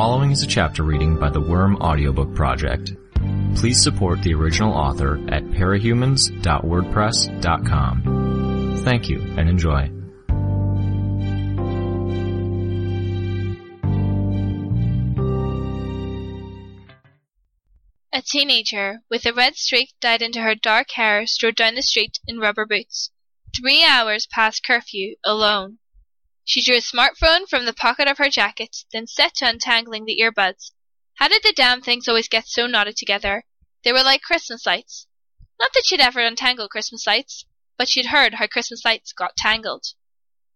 following is a chapter reading by the Worm Audiobook Project. Please support the original author at parahumans.wordpress.com. Thank you and enjoy. A teenager with a red streak dyed into her dark hair strode down the street in rubber boots. Three hours past curfew, alone. She drew a smartphone from the pocket of her jacket, then set to untangling the earbuds. How did the damn things always get so knotted together? They were like Christmas lights. Not that she'd ever untangled Christmas lights, but she'd heard how Christmas lights got tangled.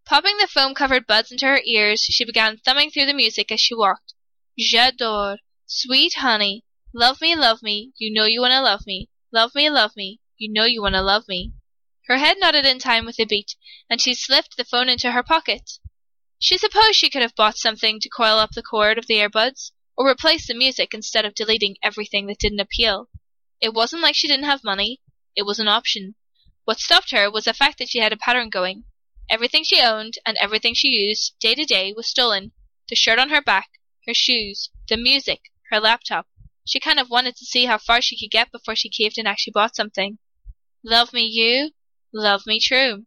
Popping the foam covered buds into her ears, she began thumbing through the music as she walked. J'adore. Sweet honey. Love me, love me. You know you wanna love me. Love me, love me. You know you wanna love me. Her head nodded in time with the beat, and she slipped the phone into her pocket. She supposed she could have bought something to coil up the cord of the earbuds, or replace the music instead of deleting everything that didn't appeal. It wasn't like she didn't have money. It was an option. What stopped her was the fact that she had a pattern going. Everything she owned and everything she used day to day was stolen. The shirt on her back, her shoes, the music, her laptop. She kind of wanted to see how far she could get before she caved and actually bought something. Love me you, love me true.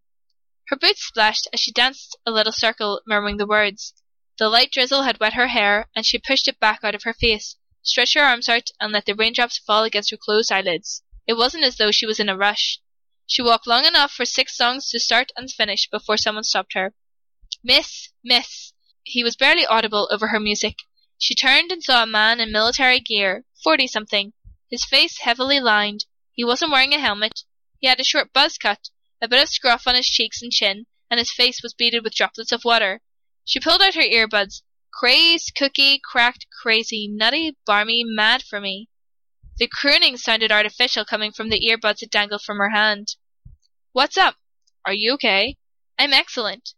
Her boots splashed as she danced a little circle, murmuring the words. The light drizzle had wet her hair, and she pushed it back out of her face, stretched her arms out, and let the raindrops fall against her closed eyelids. It wasn't as though she was in a rush. She walked long enough for six songs to start and finish before someone stopped her. Miss, miss. He was barely audible over her music. She turned and saw a man in military gear, forty something, his face heavily lined. He wasn't wearing a helmet. He had a short buzz cut, a bit of scruff on his cheeks and chin, and his face was beaded with droplets of water. She pulled out her earbuds. Crazed, cookie, cracked, crazy, nutty, barmy, mad for me. The crooning sounded artificial coming from the earbuds that dangled from her hand. What's up? Are you okay? I'm excellent.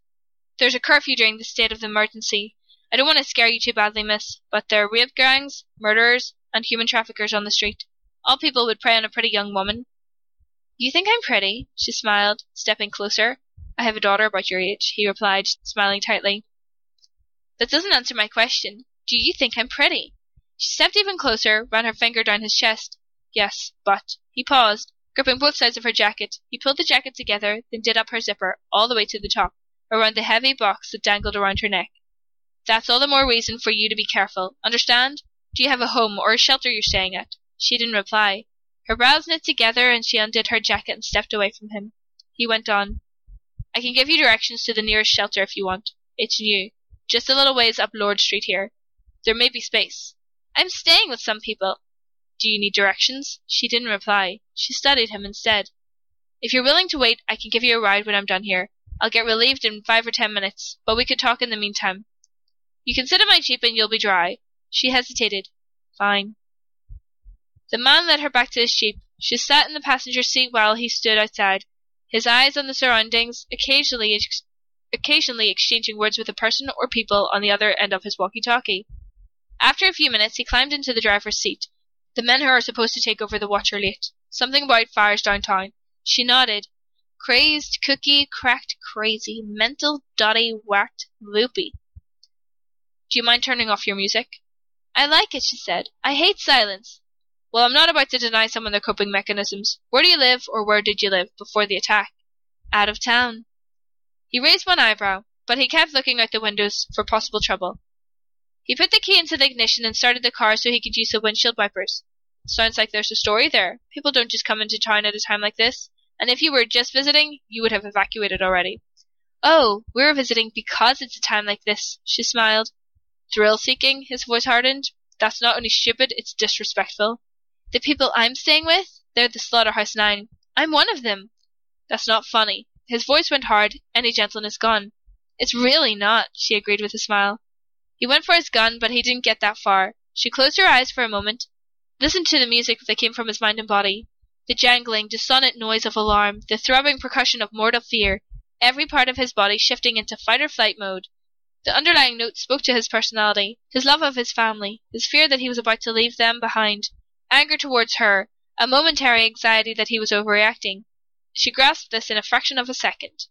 There's a curfew during the state of emergency. I don't want to scare you too badly, miss, but there are rape gangs, murderers, and human traffickers on the street. All people would prey on a pretty young woman. You think I'm pretty? She smiled, stepping closer. I have a daughter about your age, he replied, smiling tightly. That doesn't answer my question. Do you think I'm pretty? She stepped even closer, ran her finger down his chest. Yes, but. He paused, gripping both sides of her jacket. He pulled the jacket together, then did up her zipper, all the way to the top, around the heavy box that dangled around her neck. That's all the more reason for you to be careful. Understand? Do you have a home or a shelter you're staying at? She didn't reply. Her brows knit together and she undid her jacket and stepped away from him. He went on. I can give you directions to the nearest shelter if you want. It's new. Just a little ways up Lord Street here. There may be space. I'm staying with some people. Do you need directions? She didn't reply. She studied him instead. If you're willing to wait, I can give you a ride when I'm done here. I'll get relieved in five or ten minutes, but we could talk in the meantime. You can sit in my jeep and you'll be dry. She hesitated. Fine. The man led her back to his jeep. She sat in the passenger seat while he stood outside, his eyes on the surroundings, occasionally ex- occasionally exchanging words with a person or people on the other end of his walkie-talkie. After a few minutes, he climbed into the driver's seat. The men who are supposed to take over the watch are late. Something about fires downtown. She nodded. Crazed, cookie, cracked, crazy, mental, dotty, whacked, loopy. Do you mind turning off your music? I like it, she said. I hate silence. Well, I'm not about to deny someone their coping mechanisms. Where do you live, or where did you live, before the attack? Out of town. He raised one eyebrow, but he kept looking out the windows for possible trouble. He put the key into the ignition and started the car so he could use the windshield wipers. Sounds like there's a story there. People don't just come into town at a time like this, and if you were just visiting, you would have evacuated already. Oh, we're visiting because it's a time like this, she smiled. Thrill seeking, his voice hardened. That's not only stupid, it's disrespectful. The people I'm staying with, they're the Slaughterhouse Nine. I'm one of them. That's not funny. His voice went hard, any gentleness gone. It's really not, she agreed with a smile. He went for his gun, but he didn't get that far. She closed her eyes for a moment, listened to the music that came from his mind and body. The jangling, dissonant noise of alarm, the throbbing percussion of mortal fear, every part of his body shifting into fight or flight mode. The underlying notes spoke to his personality, his love of his family, his fear that he was about to leave them behind, anger towards her, a momentary anxiety that he was overreacting. She grasped this in a fraction of a second.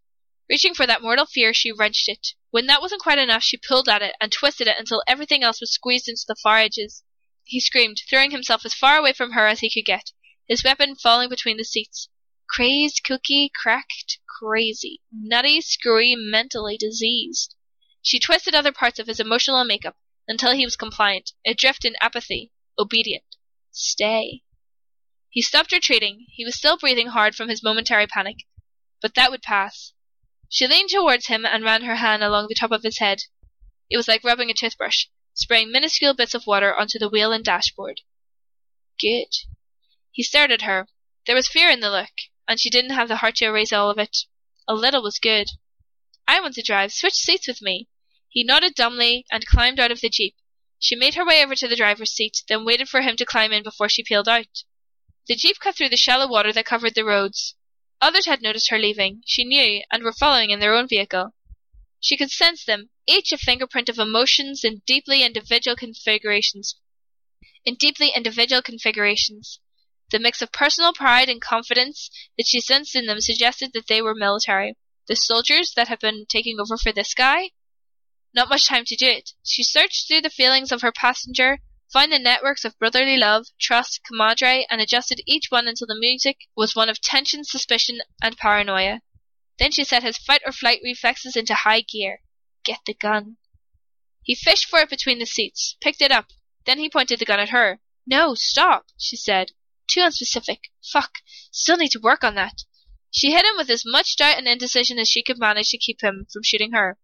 Reaching for that mortal fear, she wrenched it. When that wasn't quite enough, she pulled at it and twisted it until everything else was squeezed into the far edges. He screamed, throwing himself as far away from her as he could get, his weapon falling between the seats. Crazed, cookie, cracked, crazy, nutty, screwy, mentally diseased. She twisted other parts of his emotional makeup until he was compliant, adrift in apathy, obedient. Stay. He stopped retreating. He was still breathing hard from his momentary panic. But that would pass. She leaned towards him and ran her hand along the top of his head. It was like rubbing a toothbrush, spraying minuscule bits of water onto the wheel and dashboard. Good. He stared at her. There was fear in the look, and she didn't have the heart to erase all of it. A little was good. I want to drive. Switch seats with me. He nodded dumbly and climbed out of the jeep. She made her way over to the driver's seat, then waited for him to climb in before she peeled out. The jeep cut through the shallow water that covered the roads. Others had noticed her leaving, she knew, and were following in their own vehicle. She could sense them, each a fingerprint of emotions in deeply individual configurations. In deeply individual configurations. The mix of personal pride and confidence that she sensed in them suggested that they were military. The soldiers that had been taking over for this guy? Not much time to do it. She searched through the feelings of her passenger, found the networks of brotherly love, trust, camaraderie, and adjusted each one until the music was one of tension, suspicion, and paranoia. Then she set his fight or flight reflexes into high gear. Get the gun. He fished for it between the seats, picked it up. Then he pointed the gun at her. No, stop, she said. Too unspecific. Fuck. Still need to work on that. She hit him with as much doubt and indecision as she could manage to keep him from shooting her.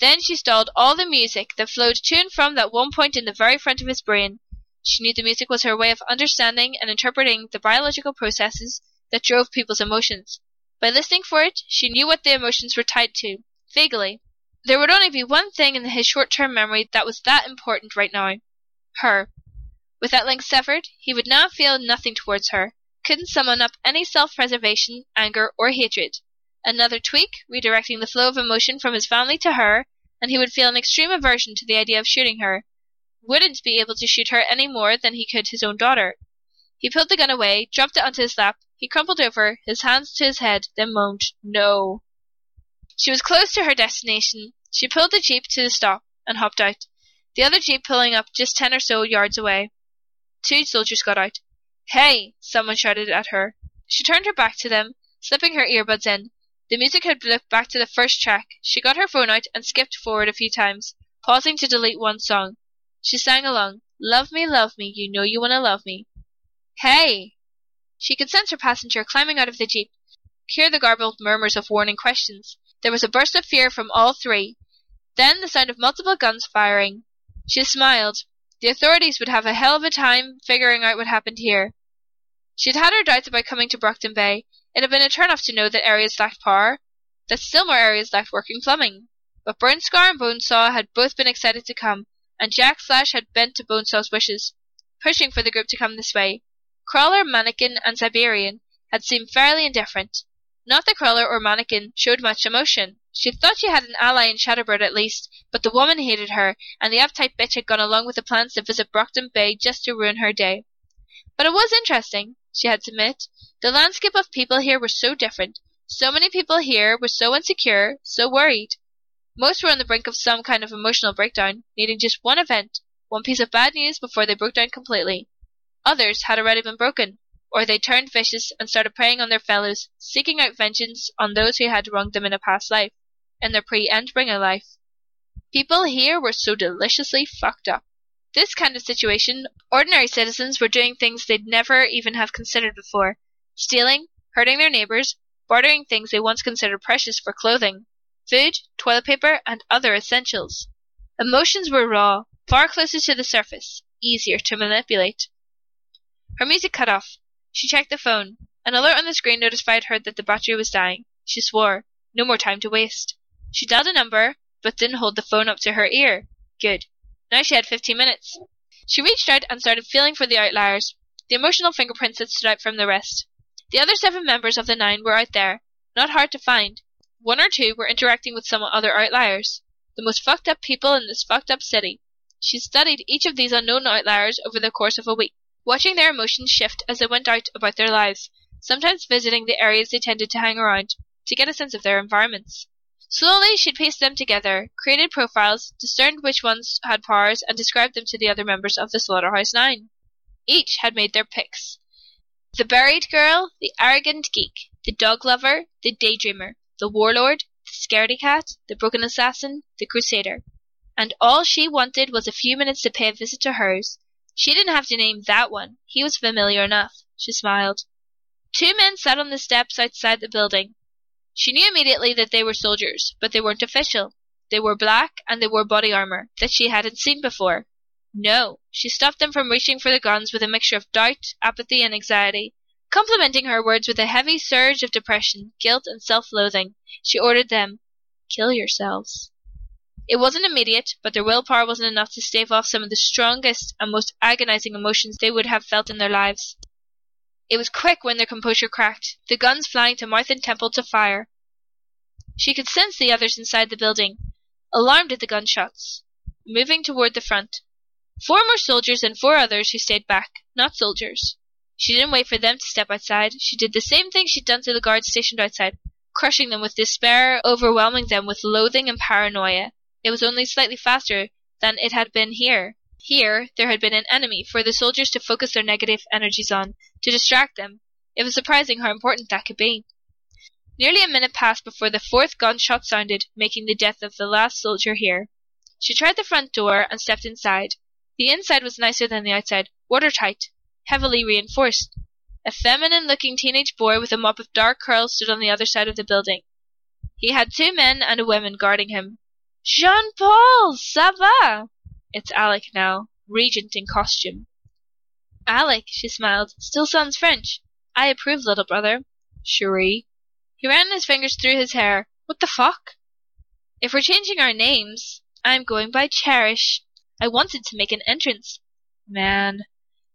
Then she stalled all the music that flowed to and from that one point in the very front of his brain. She knew the music was her way of understanding and interpreting the biological processes that drove people's emotions. By listening for it, she knew what the emotions were tied to, vaguely. There would only be one thing in his short term memory that was that important right now her. With that link severed, he would now feel nothing towards her, couldn't summon up any self preservation, anger, or hatred. Another tweak, redirecting the flow of emotion from his family to her, and he would feel an extreme aversion to the idea of shooting her. Wouldn't be able to shoot her any more than he could his own daughter. He pulled the gun away, dropped it onto his lap, he crumpled over, his hands to his head, then moaned, No. She was close to her destination. She pulled the jeep to the stop and hopped out, the other jeep pulling up just ten or so yards away. Two soldiers got out. Hey! someone shouted at her. She turned her back to them, slipping her earbuds in. The music had looped back to the first track. She got her phone out and skipped forward a few times, pausing to delete one song. She sang along, Love me, love me, you know you wanna love me. Hey! She could sense her passenger climbing out of the jeep, hear the garbled murmurs of warning questions. There was a burst of fear from all three. Then the sound of multiple guns firing. She smiled. The authorities would have a hell of a time figuring out what happened here. She'd had her doubts about coming to Brockton Bay. It had been a turn off to know that areas lacked power, that still more areas lacked working plumbing. But Burnscar and Bonesaw had both been excited to come, and Jack Slash had bent to Bonesaw's wishes, pushing for the group to come this way. Crawler, Mannequin, and Siberian had seemed fairly indifferent. Not that Crawler or Mannequin showed much emotion. She thought she had an ally in Shatterbird at least, but the woman hated her, and the uptight bitch had gone along with the plans to visit Brockton Bay just to ruin her day. But it was interesting, she had to admit. The landscape of people here was so different. So many people here were so insecure, so worried. Most were on the brink of some kind of emotional breakdown, needing just one event, one piece of bad news before they broke down completely. Others had already been broken, or they turned vicious and started preying on their fellows, seeking out vengeance on those who had wronged them in a past life in their pre-Endbringer life. People here were so deliciously fucked up. This kind of situation, ordinary citizens were doing things they'd never even have considered before. Stealing, hurting their neighbors, bartering things they once considered precious for clothing, food, toilet paper, and other essentials. Emotions were raw, far closer to the surface, easier to manipulate. Her music cut off. She checked the phone. An alert on the screen notified her that the battery was dying. She swore. No more time to waste. She dialed a number, but didn't hold the phone up to her ear. Good. Now she had fifteen minutes. She reached out and started feeling for the outliers, the emotional fingerprints that stood out from the rest. The other seven members of the nine were out there, not hard to find. One or two were interacting with some other outliers, the most fucked up people in this fucked up city. She studied each of these unknown outliers over the course of a week, watching their emotions shift as they went out about their lives, sometimes visiting the areas they tended to hang around, to get a sense of their environments. Slowly, she'd pieced them together, created profiles, discerned which ones had powers, and described them to the other members of the Slaughterhouse Nine. Each had made their picks. The buried girl, the arrogant geek, the dog lover, the daydreamer, the warlord, the scaredy cat, the broken assassin, the crusader. And all she wanted was a few minutes to pay a visit to hers. She didn't have to name that one. He was familiar enough. She smiled. Two men sat on the steps outside the building. She knew immediately that they were soldiers, but they weren't official. They wore black, and they wore body armor that she hadn't seen before. No, she stopped them from reaching for the guns with a mixture of doubt, apathy, and anxiety. Complementing her words with a heavy surge of depression, guilt, and self loathing, she ordered them, Kill yourselves. It wasn't immediate, but their willpower wasn't enough to stave off some of the strongest and most agonizing emotions they would have felt in their lives. It was quick when their composure cracked, the guns flying to Martha temple to fire. She could sense the others inside the building, alarmed at the gunshots, moving toward the front. Four more soldiers and four others who stayed back, not soldiers. She didn't wait for them to step outside. She did the same thing she'd done to the guards stationed outside, crushing them with despair, overwhelming them with loathing and paranoia. It was only slightly faster than it had been here. Here, there had been an enemy for the soldiers to focus their negative energies on, to distract them. It was surprising how important that could be. Nearly a minute passed before the fourth gunshot sounded, making the death of the last soldier here. She tried the front door and stepped inside. The inside was nicer than the outside, watertight, heavily reinforced. A feminine looking teenage boy with a mop of dark curls stood on the other side of the building. He had two men and a woman guarding him. Jean Paul, ça va? It's Alec now, regent in costume. Alec, she smiled, still sounds French. I approve, little brother. Cherie. He ran his fingers through his hair. What the fuck? If we're changing our names, I'm going by Cherish. I wanted to make an entrance. Man,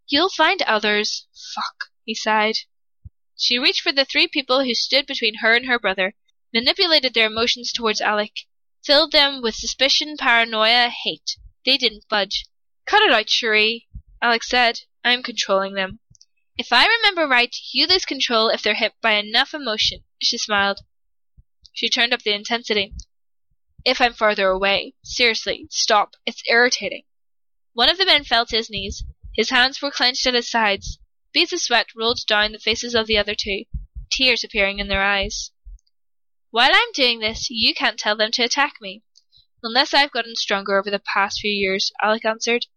You'll find others. Fuck, he sighed. She reached for the three people who stood between her and her brother, manipulated their emotions towards Alec, filled them with suspicion, paranoia, hate. They didn't budge. Cut it out, Cherie, Alec said. I'm controlling them. If I remember right, you lose control if they're hit by enough emotion. She smiled. She turned up the intensity. If I'm farther away. Seriously, stop. It's irritating. One of the men fell to his knees. His hands were clenched at his sides. Beads of sweat rolled down the faces of the other two, tears appearing in their eyes. While I'm doing this, you can't tell them to attack me. Unless I've gotten stronger over the past few years, Alec answered.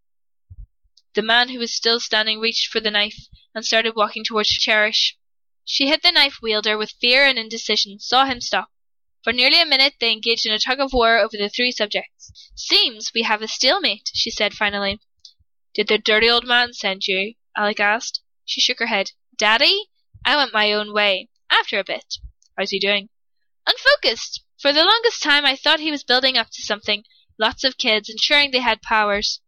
The man who was still standing reached for the knife and started walking towards Cherish. She hit the knife wielder with fear and indecision, saw him stop. For nearly a minute they engaged in a tug of war over the three subjects. Seems we have a stalemate, she said finally. Did the dirty old man send you? Alec asked. She shook her head. Daddy? I went my own way. After a bit. How's he doing? Unfocused. For the longest time I thought he was building up to something. Lots of kids, ensuring they had powers.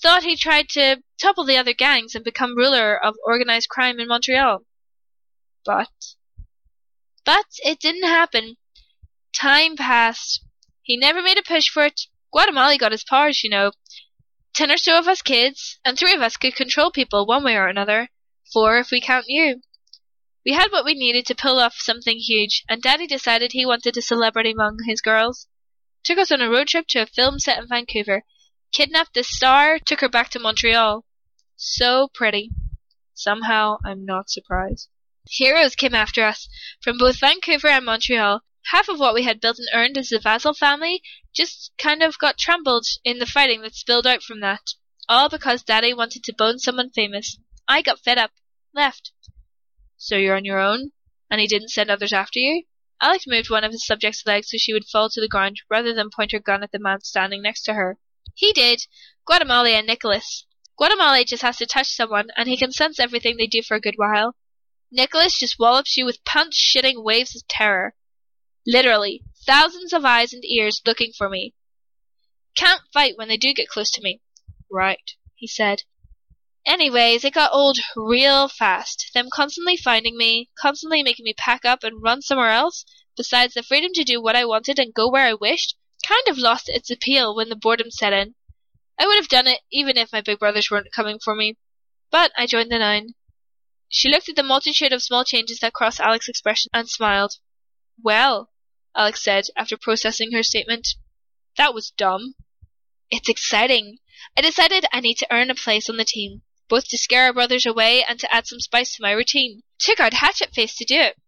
Thought he tried to topple the other gangs and become ruler of organized crime in Montreal. But. But it didn't happen. Time passed. He never made a push for it. Guatemala got his powers, you know. Ten or so of us kids, and three of us could control people one way or another. Four if we count you. We had what we needed to pull off something huge, and Daddy decided he wanted a celebrity among his girls. Took us on a road trip to a film set in Vancouver. Kidnapped the star, took her back to Montreal. So pretty. Somehow, I'm not surprised. Heroes came after us, from both Vancouver and Montreal, half of what we had built and earned as the Vasil family just kind of got trampled in the fighting that spilled out from that. All because Daddy wanted to bone someone famous. I got fed up. Left. So you're on your own? And he didn't send others after you? Alec moved one of his subject's legs so she would fall to the ground rather than point her gun at the man standing next to her. He did. Guatemala and Nicholas. Guatemala just has to touch someone, and he can sense everything they do for a good while. Nicholas just wallops you with punch-shitting waves of terror. Literally, thousands of eyes and ears looking for me. Can't fight when they do get close to me. Right, he said. Anyways, it got old real fast. Them constantly finding me, constantly making me pack up and run somewhere else, besides the freedom to do what I wanted and go where I wished, kind of lost its appeal when the boredom set in. I would have done it even if my big brothers weren't coming for me. But I joined the nine. She looked at the multitude of small changes that crossed Alec's expression and smiled. Well, Alec said after processing her statement, that was dumb. It's exciting. I decided I need to earn a place on the team, both to scare our brothers away and to add some spice to my routine. Took out Hatchet Face to do it.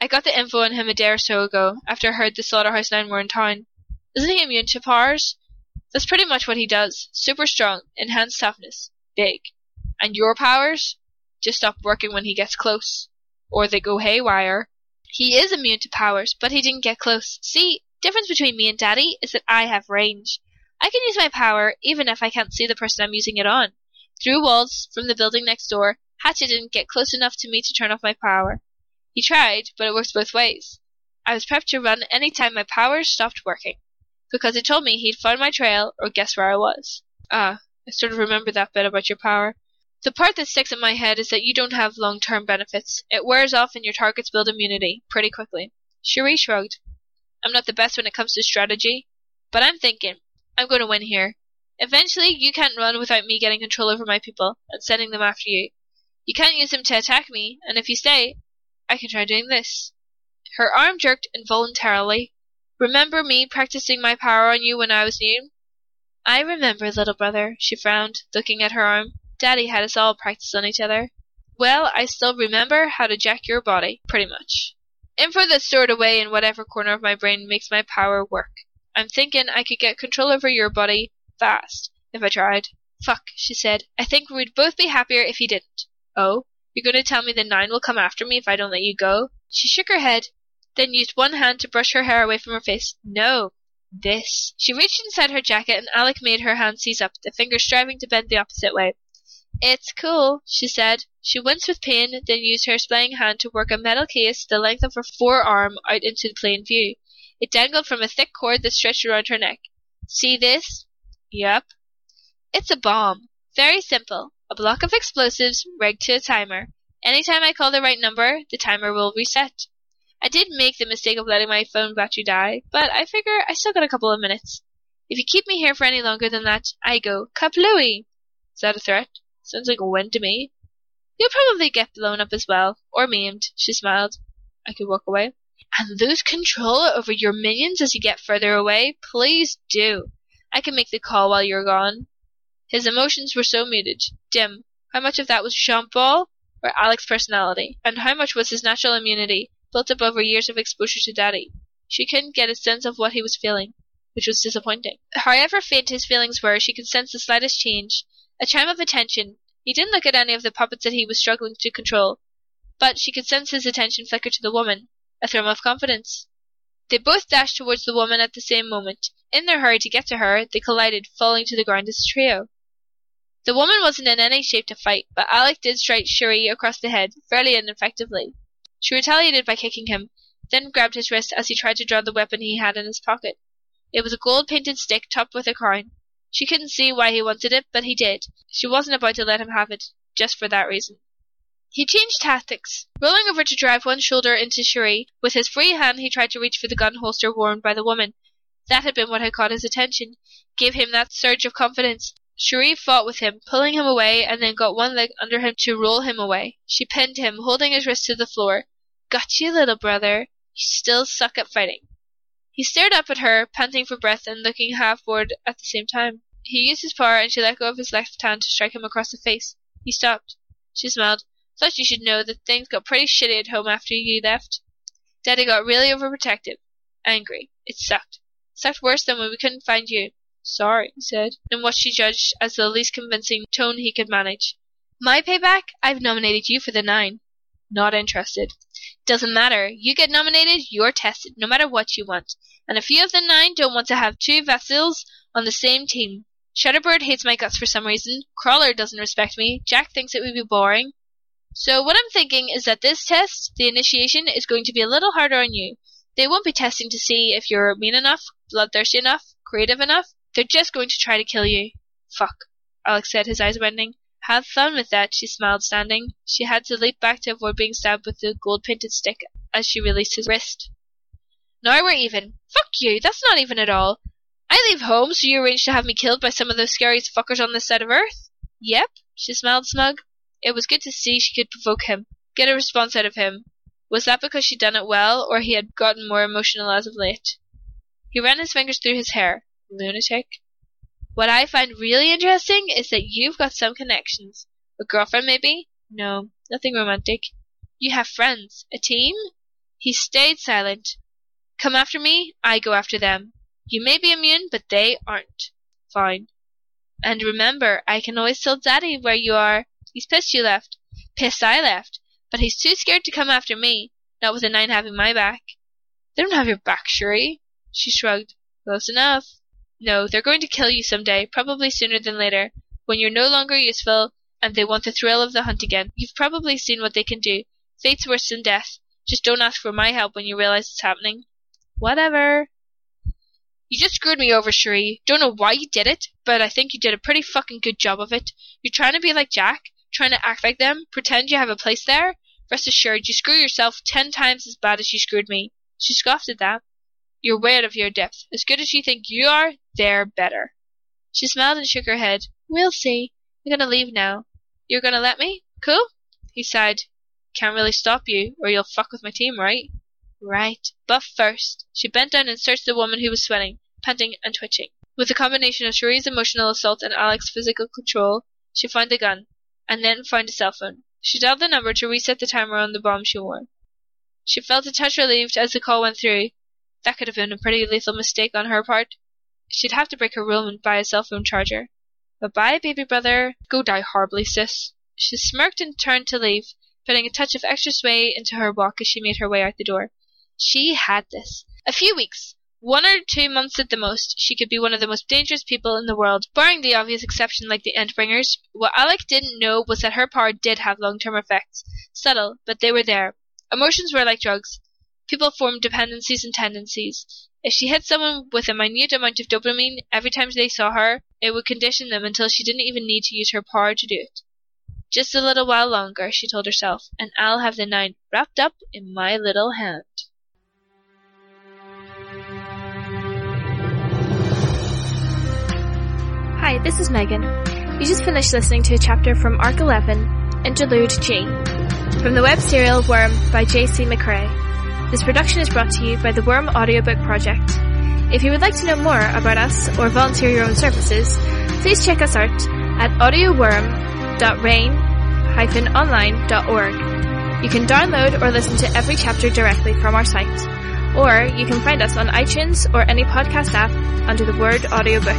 I got the info on him a day or so ago, after I heard the Slaughterhouse Nine were in town. Isn't he immune to powers? That's pretty much what he does. Super strong, enhanced toughness, big. And your powers? Just stop working when he gets close. Or they go haywire. He is immune to powers, but he didn't get close. See, difference between me and Daddy is that I have range. I can use my power even if I can't see the person I'm using it on. Through walls from the building next door, Hatchet didn't get close enough to me to turn off my power. He tried, but it works both ways. I was prepped to run any time my powers stopped working, because it told me he'd find my trail or guess where I was. Ah, I sort of remember that bit about your power. The part that sticks in my head is that you don't have long term benefits. It wears off and your targets build immunity pretty quickly. Cherie shrugged. I'm not the best when it comes to strategy, but I'm thinking. I'm going to win here. Eventually, you can't run without me getting control over my people and sending them after you. You can't use them to attack me, and if you stay, I can try doing this. Her arm jerked involuntarily. Remember me practicing my power on you when I was new? I remember, little brother, she frowned, looking at her arm. Daddy had us all practice on each other. Well, I still remember how to jack your body, pretty much. Info that's stored away in whatever corner of my brain makes my power work. I'm thinking I could get control over your body fast if I tried. Fuck, she said. I think we'd both be happier if you didn't. Oh? You're going to tell me the nine will come after me if I don't let you go? She shook her head, then used one hand to brush her hair away from her face. No. This. She reached inside her jacket and Alec made her hand seize up, the fingers striving to bend the opposite way. It's cool, she said. She winced with pain, then used her splaying hand to work a metal case the length of her forearm out into plain view. It dangled from a thick cord that stretched around her neck. See this? Yep. It's a bomb. Very simple. A block of explosives rigged to a timer. Anytime I call the right number, the timer will reset. I did make the mistake of letting my phone battery die, but I figure I still got a couple of minutes. If you keep me here for any longer than that, I go kaplooey. Is that a threat? Sounds like a win to me. You'll probably get blown up as well, or maimed, she smiled. I could walk away and lose control over your minions as you get further away, please do. I can make the call while you're gone. His emotions were so muted, dim. How much of that was Jean Paul or Alec's personality, and how much was his natural immunity, built up over years of exposure to Daddy? She couldn't get a sense of what he was feeling, which was disappointing. However faint his feelings were, she could sense the slightest change, a chime of attention. He didn't look at any of the puppets that he was struggling to control, but she could sense his attention flicker to the woman, a thrill of confidence. They both dashed towards the woman at the same moment. In their hurry to get to her, they collided, falling to the ground as a trio. The woman wasn't in any shape to fight, but Alec did strike Cherie across the head, fairly ineffectively. She retaliated by kicking him, then grabbed his wrist as he tried to draw the weapon he had in his pocket. It was a gold painted stick topped with a crown. She couldn't see why he wanted it, but he did. She wasn't about to let him have it, just for that reason. He changed tactics. Rolling over to drive one shoulder into Cherie, with his free hand he tried to reach for the gun holster worn by the woman. That had been what had caught his attention, gave him that surge of confidence. Cherie fought with him, pulling him away, and then got one leg under him to roll him away. She pinned him, holding his wrist to the floor. Got you, little brother. You still suck at fighting. He stared up at her, panting for breath and looking half bored at the same time. He used his power, and she let go of his left hand to strike him across the face. He stopped. She smiled. Thought you should know that things got pretty shitty at home after you left. Daddy got really overprotective. Angry. It sucked. Sucked worse than when we couldn't find you. Sorry, he said, in what she judged as the least convincing tone he could manage. My payback? I've nominated you for the nine. Not interested. Doesn't matter. You get nominated, you're tested, no matter what you want. And a few of the nine don't want to have two Vasils on the same team. Shatterbird hates my guts for some reason. Crawler doesn't respect me. Jack thinks it would be boring. So what I'm thinking is that this test, the initiation, is going to be a little harder on you. They won't be testing to see if you're mean enough, bloodthirsty enough, creative enough. They're just going to try to kill you. Fuck, Alec said, his eyes widening. Have fun with that, she smiled, standing. She had to leap back to avoid being stabbed with the gold painted stick as she released his wrist. Now we're even. Fuck you, that's not even at all. I leave home, so you arrange to have me killed by some of those scariest fuckers on this side of Earth? Yep, she smiled smug. It was good to see she could provoke him, get a response out of him. Was that because she'd done it well, or he had gotten more emotional as of late? He ran his fingers through his hair. Lunatic. What I find really interesting is that you've got some connections. A girlfriend, maybe? No, nothing romantic. You have friends. A team? He stayed silent. Come after me, I go after them. You may be immune, but they aren't. Fine. And remember, I can always tell Daddy where you are. He's pissed you left. Pissed I left. But he's too scared to come after me, not with a nine having my back. They don't have your back, Cherie. She shrugged. Close enough. No, they're going to kill you some day, probably sooner than later, when you're no longer useful and they want the thrill of the hunt again. You've probably seen what they can do. Fate's worse than death. Just don't ask for my help when you realize it's happening. Whatever. You just screwed me over, Cherie. Don't know why you did it, but I think you did a pretty fucking good job of it. You're trying to be like Jack, trying to act like them, pretend you have a place there. Rest assured, you screw yourself ten times as bad as you screwed me. She scoffed at that. You're way out of your depth. As good as you think you are, they're better. She smiled and shook her head. We'll see. I'm gonna leave now. You're gonna let me? Cool? He sighed. Can't really stop you, or you'll fuck with my team, right? Right. But first, she bent down and searched the woman who was sweating, panting, and twitching. With a combination of Cherie's emotional assault and Alec's physical control, she found the gun, and then find a cell phone. She dialed the number to reset the timer on the bomb she wore. She felt a touch relieved as the call went through. That could have been a pretty lethal mistake on her part. She'd have to break her rule and buy a cell phone charger. Bye bye, baby brother. Go die horribly, sis. She smirked and turned to leave, putting a touch of extra sway into her walk as she made her way out the door. She had this. A few weeks, one or two months at the most, she could be one of the most dangerous people in the world, barring the obvious exception like the Endbringers. What Alec didn't know was that her power did have long-term effects. Subtle, but they were there. Emotions were like drugs. People formed dependencies and tendencies. If she hit someone with a minute amount of dopamine every time they saw her, it would condition them until she didn't even need to use her power to do it. Just a little while longer, she told herself, and I'll have the nine wrapped up in my little hand. Hi, this is Megan. You just finished listening to a chapter from Arc 11, Interlude G, from the web serial Worm by J.C. McCrae. This production is brought to you by the Worm Audiobook Project. If you would like to know more about us or volunteer your own services, please check us out at audioworm.rain-online.org. You can download or listen to every chapter directly from our site, or you can find us on iTunes or any podcast app under the word audiobook.